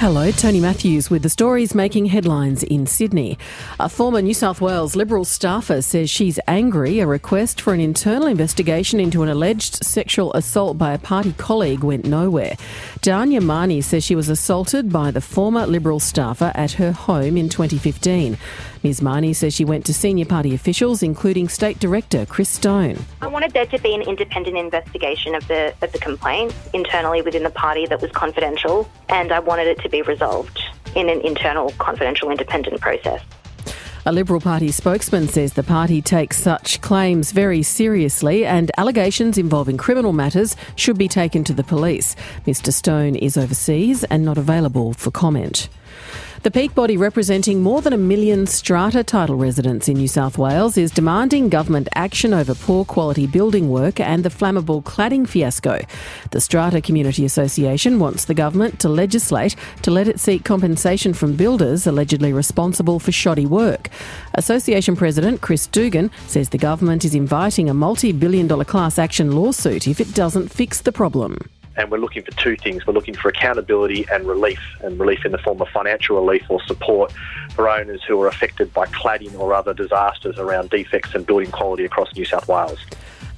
Hello, Tony Matthews with the stories making headlines in Sydney. A former New South Wales Liberal staffer says she's angry a request for an internal investigation into an alleged sexual assault by a party colleague went nowhere. Danya Marnie says she was assaulted by the former Liberal staffer at her home in 2015. Ms Marnie says she went to senior party officials, including State Director Chris Stone. I wanted there to be an independent investigation of the of the complaint internally within the party that was confidential, and I wanted it to be resolved in an internal, confidential, independent process. A Liberal Party spokesman says the party takes such claims very seriously and allegations involving criminal matters should be taken to the police. Mr Stone is overseas and not available for comment. The peak body representing more than a million strata title residents in New South Wales is demanding government action over poor quality building work and the flammable cladding fiasco. The Strata Community Association wants the government to legislate to let it seek compensation from builders allegedly responsible for shoddy work. Association President Chris Dugan says the government is inviting a multi billion dollar class action lawsuit if it doesn't fix the problem and we're looking for two things. We're looking for accountability and relief, and relief in the form of financial relief or support for owners who are affected by cladding or other disasters around defects in building quality across New South Wales.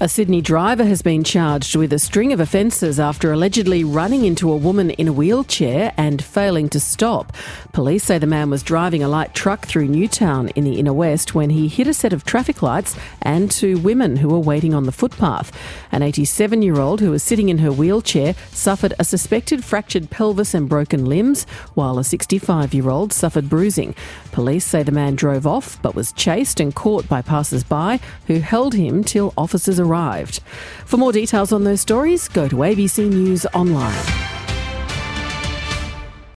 A Sydney driver has been charged with a string of offences after allegedly running into a woman in a wheelchair and failing to stop. Police say the man was driving a light truck through Newtown in the inner west when he hit a set of traffic lights and two women who were waiting on the footpath. An 87 year old who was sitting in her wheelchair suffered a suspected fractured pelvis and broken limbs, while a 65 year old suffered bruising. Police say the man drove off but was chased and caught by passers by who held him till officers arrived arrived. For more details on those stories, go to ABC News Online.